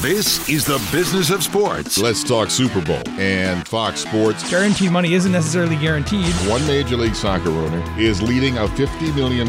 This is the business of sports. Let's talk Super Bowl and Fox Sports. Guaranteed money isn't necessarily guaranteed. One Major League Soccer owner is leading a $50 million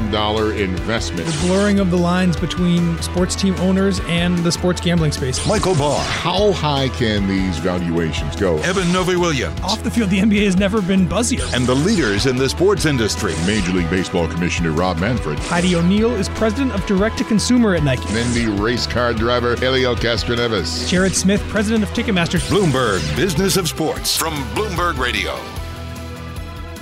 investment. The blurring of the lines between sports team owners and the sports gambling space. Michael Barr. How high can these valuations go? Eben Novy-Williams. Off the field, the NBA has never been buzzier. And the leaders in the sports industry. Major League Baseball Commissioner Rob Manfred. Heidi O'Neill is president of direct to consumer at Nike. Then the race car driver Helio Castroneves. Jared Smith, president of Ticketmaster. Bloomberg Business of Sports from Bloomberg Radio.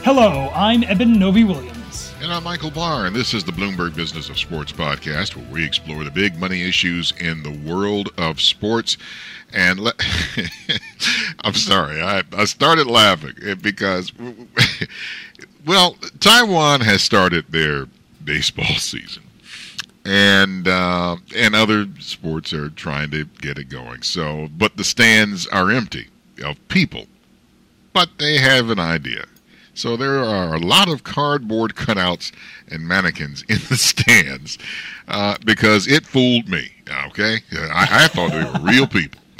Hello, I'm Eben Novy-Williams. And I'm Michael Barr, and this is the Bloomberg Business of Sports podcast, where we explore the big money issues in the world of sports. And le- I'm sorry, I, I started laughing eh, because, well, Taiwan has started their baseball season and uh, and other sports are trying to get it going. So, but the stands are empty of people, but they have an idea. So there are a lot of cardboard cutouts and mannequins in the stands uh, because it fooled me. Okay, I, I thought they were real people.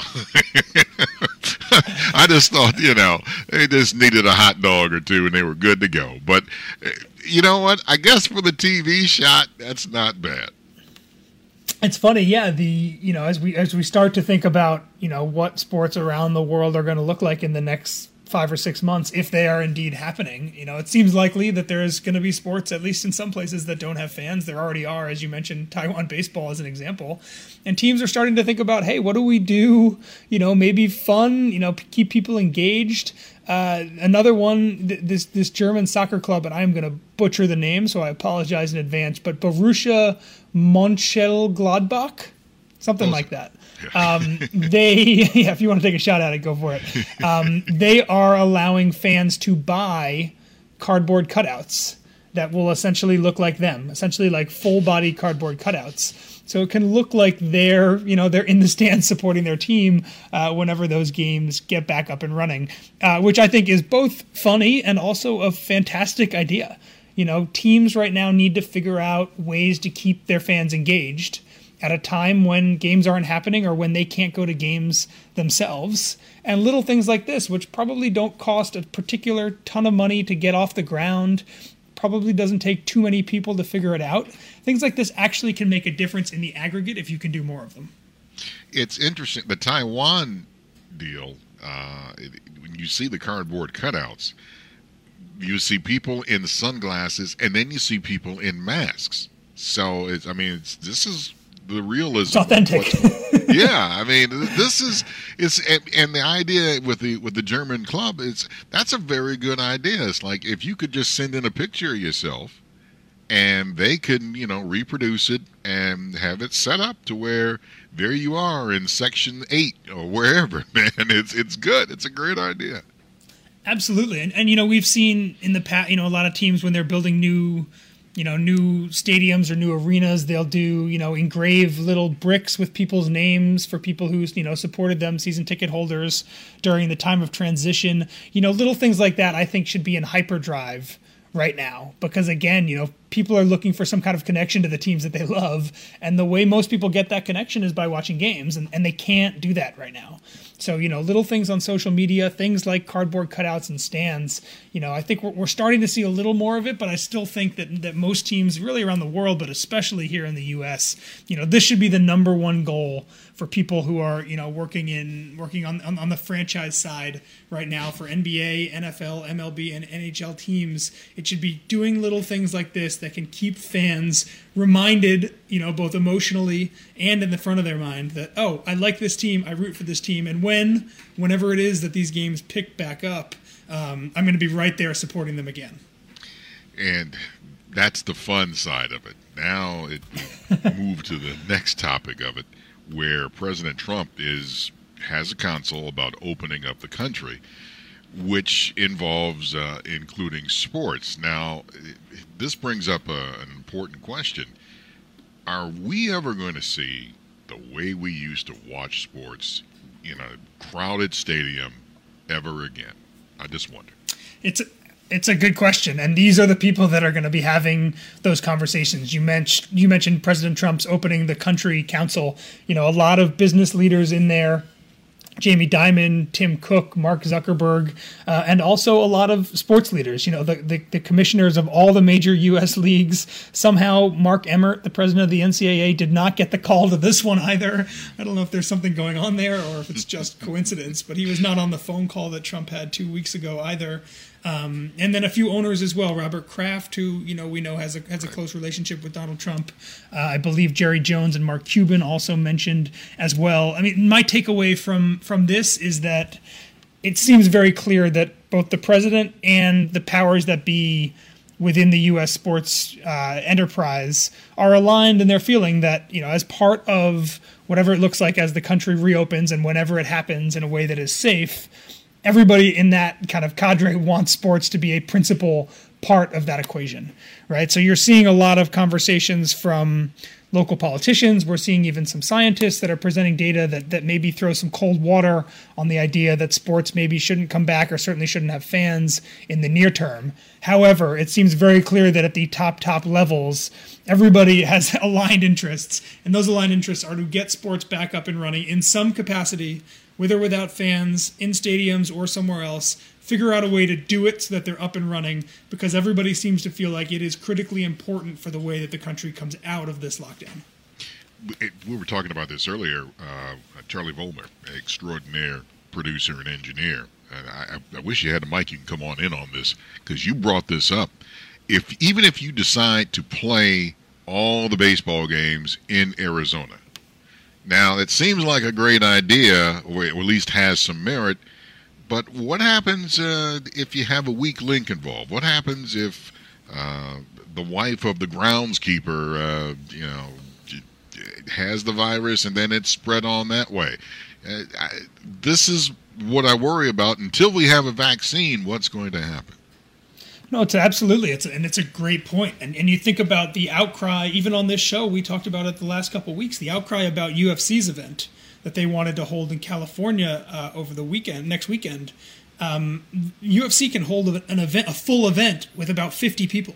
I just thought, you know, they just needed a hot dog or two and they were good to go. But uh, you know what? I guess for the TV shot, that's not bad it's funny yeah the you know as we as we start to think about you know what sports around the world are going to look like in the next five or six months if they are indeed happening you know it seems likely that there's going to be sports at least in some places that don't have fans. There already are as you mentioned taiwan baseball as an example. And teams are starting to think about hey what do we do you know maybe fun you know keep people engaged uh, another one, th- this this German soccer club, and I'm going to butcher the name, so I apologize in advance. But Borussia Mönchengladbach, something like that. Um, they, yeah, if you want to take a shot at it, go for it. Um, they are allowing fans to buy cardboard cutouts that will essentially look like them, essentially like full body cardboard cutouts so it can look like they're you know they're in the stands supporting their team uh, whenever those games get back up and running, uh, which I think is both funny and also a fantastic idea. You know, teams right now need to figure out ways to keep their fans engaged at a time when games aren't happening or when they can't go to games themselves. And little things like this, which probably don't cost a particular ton of money to get off the ground, probably doesn't take too many people to figure it out. Things like this actually can make a difference in the aggregate if you can do more of them. It's interesting. The Taiwan deal, uh, it, when you see the cardboard cutouts, you see people in sunglasses and then you see people in masks. So it's, I mean, this is the realism. It's authentic. yeah, I mean, this is it's and the idea with the with the German club is that's a very good idea. It's like if you could just send in a picture of yourself, and they can you know reproduce it and have it set up to where there you are in section eight or wherever. Man, it's it's good. It's a great idea. Absolutely, and and you know we've seen in the past, you know, a lot of teams when they're building new you know new stadiums or new arenas they'll do you know engrave little bricks with people's names for people who you know supported them season ticket holders during the time of transition. You know little things like that i think should be in hyperdrive right now because again you know people are looking for some kind of connection to the teams that they love and the way most people get that connection is by watching games and, and they can't do that right now so, you know, little things on social media, things like cardboard cutouts and stands, you know, I think we're, we're starting to see a little more of it, but I still think that, that most teams, really around the world, but especially here in the U.S., you know, this should be the number one goal for people who are, you know, working in working on, on, on the franchise side right now for NBA, NFL, MLB, and NHL teams. It should be doing little things like this that can keep fans reminded, you know, both emotionally and in the front of their mind that, oh, I like this team, I root for this team, and when, whenever it is that these games pick back up, um, I'm going to be right there supporting them again. And that's the fun side of it. Now it move to the next topic of it, where President Trump is has a council about opening up the country, which involves uh, including sports. Now, this brings up a, an important question: Are we ever going to see the way we used to watch sports in a crowded stadium ever again? I just wonder. It's it's a good question, and these are the people that are going to be having those conversations. You mentioned you mentioned President Trump's opening the country council. You know, a lot of business leaders in there Jamie Dimon, Tim Cook, Mark Zuckerberg, uh, and also a lot of sports leaders. You know, the, the, the, commissioners of all the major U.S. leagues. Somehow, Mark Emmert, the president of the NCAA, did not get the call to this one either. I don't know if there's something going on there or if it's just coincidence, but he was not on the phone call that Trump had two weeks ago either. Um, and then a few owners as well. Robert Kraft, who you know we know has a has a close relationship with Donald Trump. Uh, I believe Jerry Jones and Mark Cuban also mentioned as well. I mean, my takeaway from from this is that it seems very clear that both the president and the powers that be within the U.S. sports uh, enterprise are aligned in their feeling that you know as part of whatever it looks like as the country reopens and whenever it happens in a way that is safe everybody in that kind of cadre wants sports to be a principal part of that equation, right? So you're seeing a lot of conversations from local politicians. We're seeing even some scientists that are presenting data that, that maybe throw some cold water on the idea that sports maybe shouldn't come back or certainly shouldn't have fans in the near term. However, it seems very clear that at the top, top levels, everybody has aligned interests. And those aligned interests are to get sports back up and running in some capacity with or without fans, in stadiums or somewhere else, figure out a way to do it so that they're up and running because everybody seems to feel like it is critically important for the way that the country comes out of this lockdown. we were talking about this earlier. Uh, Charlie Vollmer, extraordinaire producer and engineer. And I, I, wish you had a mic. You can come on in on this because you brought this up. If even if you decide to play all the baseball games in Arizona, now, it seems like a great idea, or at least has some merit, but what happens uh, if you have a weak link involved? What happens if uh, the wife of the groundskeeper, uh, you know, has the virus and then it's spread on that way? Uh, I, this is what I worry about. Until we have a vaccine, what's going to happen? No, it's absolutely it's a, and it's a great point. And and you think about the outcry even on this show we talked about it the last couple weeks. The outcry about UFC's event that they wanted to hold in California uh, over the weekend next weekend. Um, UFC can hold an event, a full event with about 50 people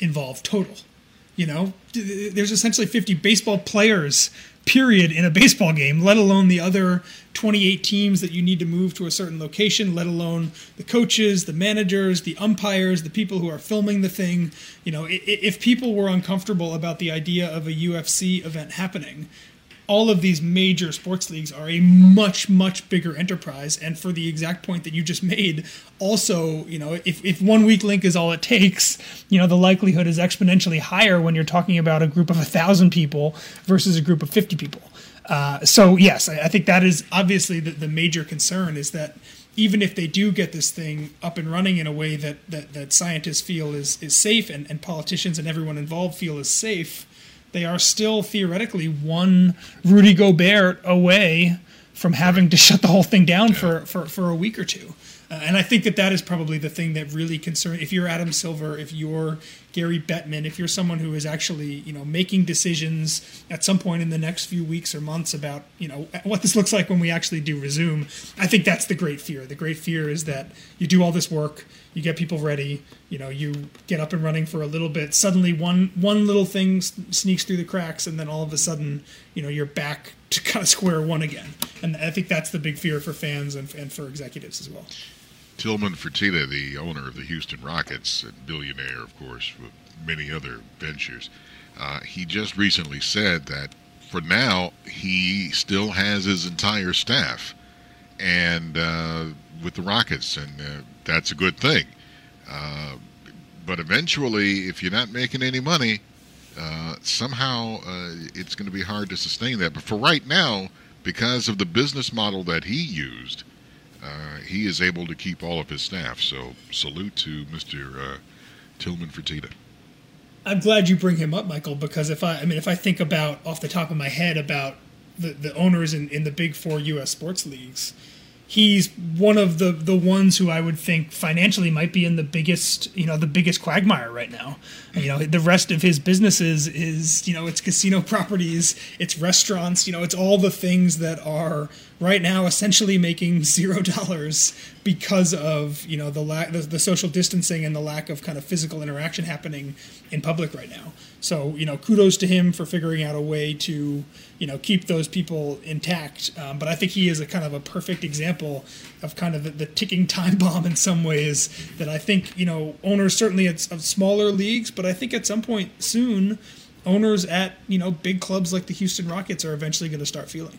involved total. You know, there's essentially 50 baseball players period in a baseball game, let alone the other 28 teams that you need to move to a certain location, let alone the coaches, the managers, the umpires, the people who are filming the thing. You know, if people were uncomfortable about the idea of a UFC event happening, all of these major sports leagues are a much much bigger enterprise. And for the exact point that you just made also you know if, if one weak link is all it takes you know the likelihood is exponentially higher when you're talking about a group of a thousand people versus a group of 50 people. Uh, so yes I, I, think that is obviously the, the major concern is that even if they do get this thing up and running in a way that, that, that scientists feel is, is safe and, and politicians and everyone involved feel is safe they are still theoretically one Rudy Gobert away from having to shut the whole thing down for, for, for a week or two. Uh, and I think that that is probably the thing that really concerns. If you're Adam Silver, if you're Gary Bettman, if you're someone who is actually, you know, making decisions at some point in the next few weeks or months about, you know, what this looks like when we actually do resume, I think that's the great fear. The great fear is that you do all this work, you get people ready, you know, you get up and running for a little bit. Suddenly, one one little thing sneaks through the cracks, and then all of a sudden, you know, you're back to kind of square one again. And I think that's the big fear for fans and, and for executives as well. Tillman Fertitta, the owner of the Houston Rockets, a billionaire, of course, with many other ventures, uh, he just recently said that for now he still has his entire staff, and uh, with the Rockets, and uh, that's a good thing. Uh, but eventually, if you're not making any money, uh, somehow uh, it's going to be hard to sustain that. But for right now, because of the business model that he used uh, he is able to keep all of his staff. So salute to Mr. Uh, Tillman Fertitta. I'm glad you bring him up, Michael, because if I, I mean, if I think about off the top of my head about the, the owners in, in the big four U.S. sports leagues, he's one of the the ones who I would think financially might be in the biggest you know the biggest quagmire right now. You know, the rest of his businesses is you know it's casino properties, it's restaurants, you know, it's all the things that are right now essentially making zero dollars because of you know the lack the, the social distancing and the lack of kind of physical interaction happening in public right now. So you know, kudos to him for figuring out a way to you know keep those people intact. Um, but I think he is a kind of a perfect example of kind of the, the, ticking time bomb in some ways that I think you know owners certainly of smaller leagues, but I think at some point soon owners at you know big clubs like the Houston Rockets are eventually going to start feeling.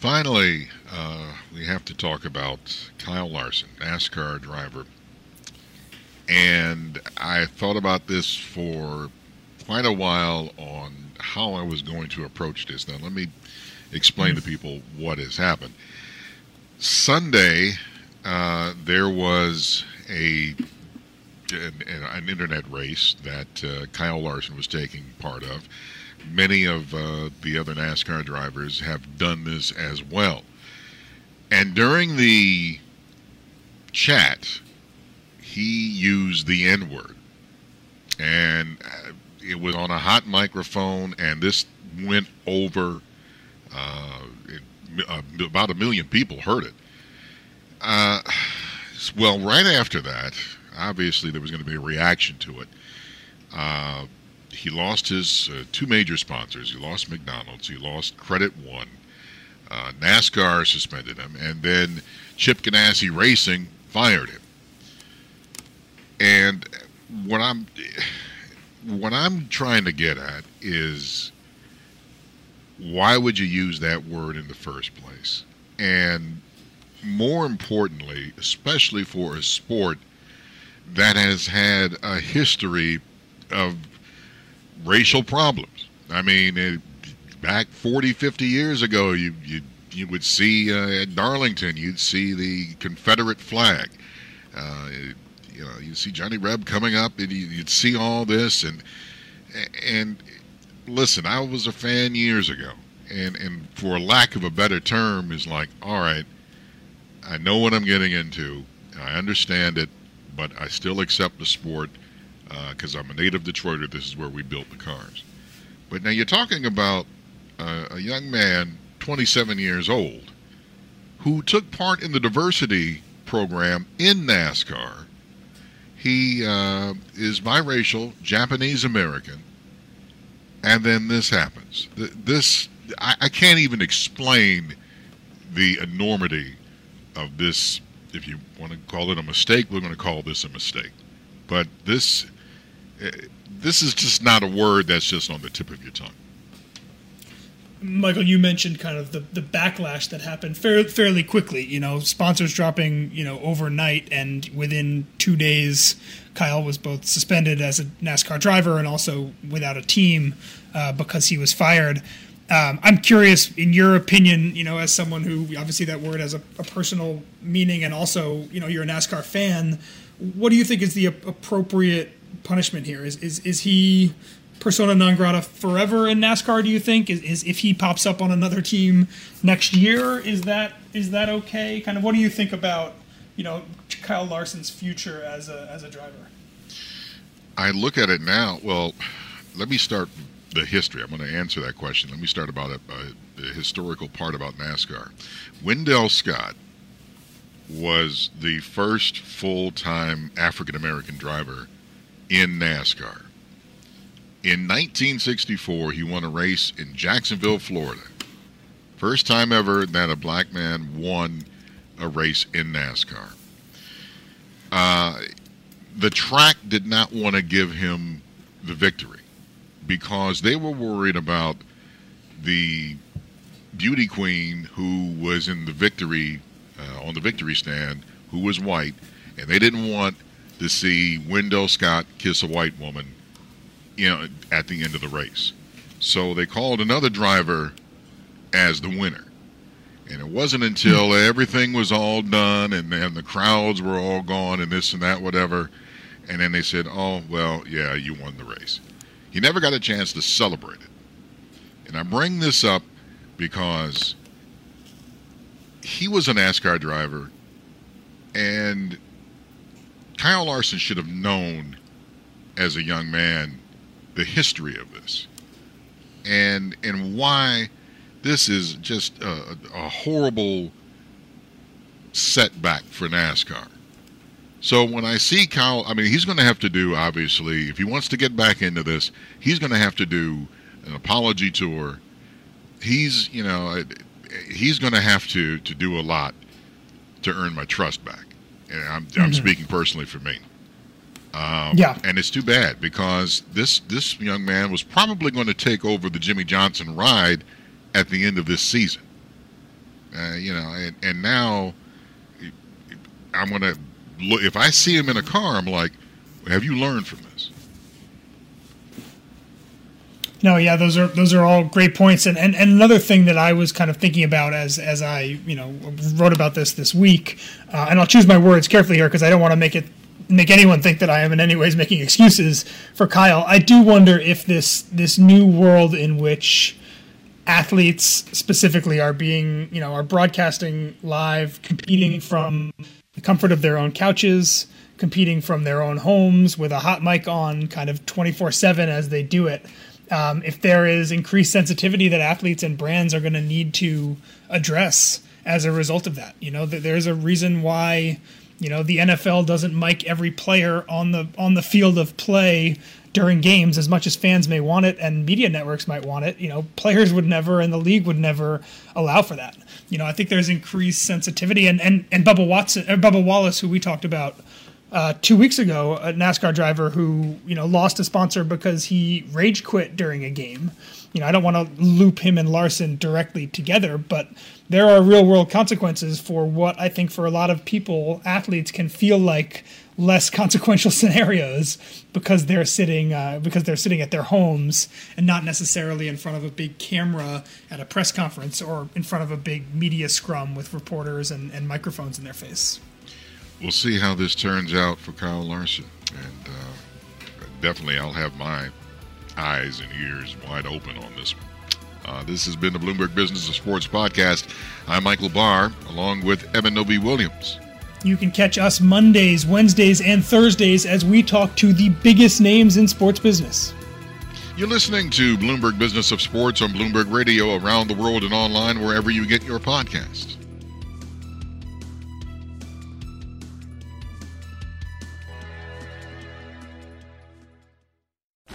Finally, uh, we have to talk about Kyle Larson, NASCAR driver. And I thought about this for quite a while on how I was going to approach this. Now, let me explain to people what has happened. Sunday, uh, there was a an, an, internet race that uh, Kyle Larson was taking part of many of uh, the other NASCAR drivers have done this as well. And during the chat, he used the N word. And uh, it was on a hot microphone, and this went over. Uh, it, about a million people heard it. Uh, well, right after that, obviously there was going to be a reaction to it. Uh, he lost his uh, two major sponsors. He lost McDonald's. He lost Credit One. Uh, NASCAR suspended him, and then Chip Ganassi Racing fired him. And what I'm what I'm trying to get at is why would you use that word in the first place? And more importantly, especially for a sport that has had a history of racial problems. I mean, it, back 40, 50 years ago, you you you would see uh, at Darlington, you'd see the Confederate flag. Uh, you know, you see Johnny Reb coming up, and you'd see all this, and and listen, I was a fan years ago, and and for lack of a better term, is like, all right, I know what I'm getting into, I understand it, but I still accept the sport because uh, I'm a native Detroiter. This is where we built the cars. But now you're talking about uh, a young man, 27 years old, who took part in the diversity program in NASCAR. He uh, is biracial, Japanese American, and then this happens. This I, I can't even explain the enormity of this. If you want to call it a mistake, we're going to call this a mistake. But this this is just not a word that's just on the tip of your tongue. Michael, you mentioned kind of the, the backlash that happened fair, fairly quickly. You know, sponsors dropping, you know, overnight, and within two days, Kyle was both suspended as a NASCAR driver and also without a team uh, because he was fired. Um, I'm curious, in your opinion, you know, as someone who obviously that word has a, a, personal meaning, and also, you know, you're a NASCAR fan. What do you think is the appropriate punishment here? Is is is he persona non grata forever in NASCAR? Do you think is, is if he pops up on another team next year? Is that is that okay? Kind of what do you think about you know Kyle Larson's future as a as a driver? I look at it now. Well, let me start the history. I'm going to answer that question. Let me start about it, uh, the historical part about NASCAR. Wendell Scott was the first full time African American driver in NASCAR. In 1964, he won a race in Jacksonville, Florida. First time ever that a black man won a race in NASCAR. Uh, the track did not want to give him the victory because they were worried about the beauty queen who was in the victory uh, on the victory stand, who was white, and they didn't want to see Wendell Scott kiss a white woman, you know, at the end of the race. So they called another driver as the winner. And it wasn't until hmm. everything was all done and then the crowds were all gone and this and that, whatever. And then they said, oh, well, yeah, you won the race. He never got a chance to celebrate it. And I bring this up because he was a NASCAR driver and Kyle Larson should have known as a young man the history of this and and why this is just a, a horrible setback for NASCAR. So when I see Kyle, I mean, he's going to have to do, obviously, if he wants to get back into this, he's going to have to do an apology tour. He's, you know, he's going to have to, to do a lot to earn my trust back. And I'm, mm-hmm. I'm speaking personally for me. Um, yeah. And it's too bad because this, this young man was probably going to take over the Jimmie Johnson ride – at the end of this season. Uh, you know, and, and now I'm going to look. If I see him in a car, I'm like, have you learned from this? No, yeah, those are those are all great points, and, and and another thing that I was kind of thinking about as as I you know wrote about this this week, uh, and I'll choose my words carefully here because I don't want to make it make anyone think that I am in any ways making excuses for Kyle. I do wonder if this this new world in which athletes specifically are being, you know, are broadcasting live, competing from the comfort of their own couches, competing from their own homes with a hot mic on kind of 24 7 as they do it. Um, if there is increased sensitivity that athletes and brands are going to need to address as a result of that, you know, there's a reason why, you know, the NFL doesn't mic every player on the on the field of play during games as much as fans may want it and media networks might want it. You know players would never and the league would never allow for that. You know i think there's increased sensitivity and and, and bubba watson or bubba wallace who we talked about uh, two weeks ago a nascar driver who you know lost a sponsor because he rage quit during a game you know i don't want to loop him and larson directly together but there are real world consequences for what i think for a lot of people athletes can feel like less consequential scenarios because they're sitting uh, because they're sitting at their homes and not necessarily in front of a big camera at a press conference or in front of a big media scrum with reporters and, and microphones in their face. We'll see how this turns out for Kyle Larson, and uh, definitely I'll have my eyes and ears wide open on this one. Uh, this has been the Bloomberg Business of Sports podcast. I'm Michael Barr, along with Eben Novy-Williams. You can catch us Mondays, Wednesdays, and Thursdays as we talk to the biggest names in sports business. You're listening to Bloomberg Business of Sports on Bloomberg Radio around the world and online wherever you get your podcasts.